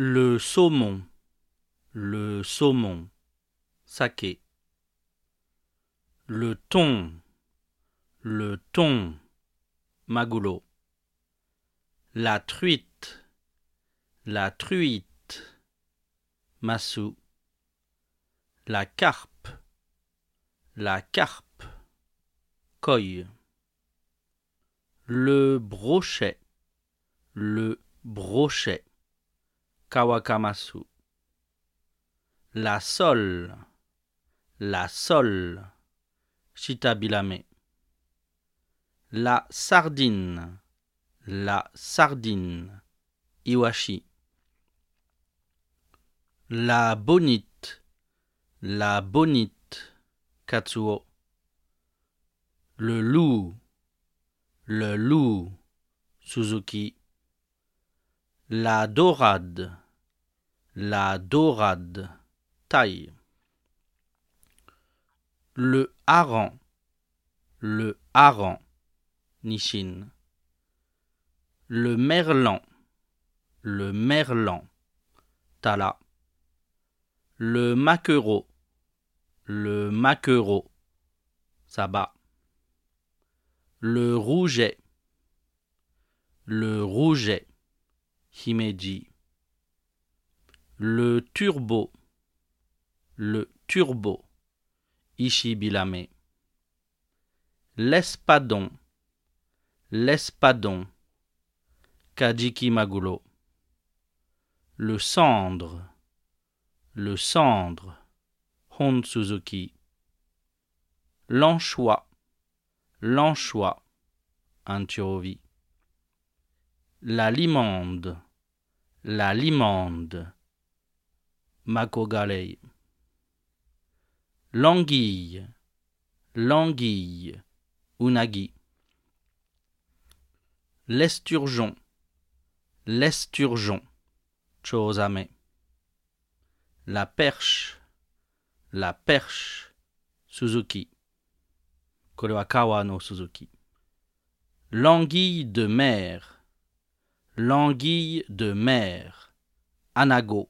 Le saumon, le saumon, saké. Le thon, le thon, magoulot. La truite, la truite, massou. La carpe, la carpe, coille. Le brochet, le brochet, kawakamasu. La sole, la sole, shitabilame. La sardine, la sardine, iwashi. La bonite, la bonite, katsuo. Le loup, le loup, Suzuki. La dorade, la dorade, taille. Le hareng, le hareng, Nishin. Le merlan, le merlan, Tala. Le maquereau, le maquereau, Saba. Le rouget, le rouget, Le turbo, le turbo, Ishibilame. L'espadon, l'espadon, Kajiki Magulo. Le cendre, le cendre, Hon Suzuki. L'anchois, l'anchois, Anturovi. La limande, la limande, Makogalei. L'anguille, l'anguille, Unagi. L'esturgeon, l'esturgeon, Chosame. La perche, la perche, Suzuki. Korewakawa no Suzuki. L'anguille de mer, l'anguille de mer, Anago.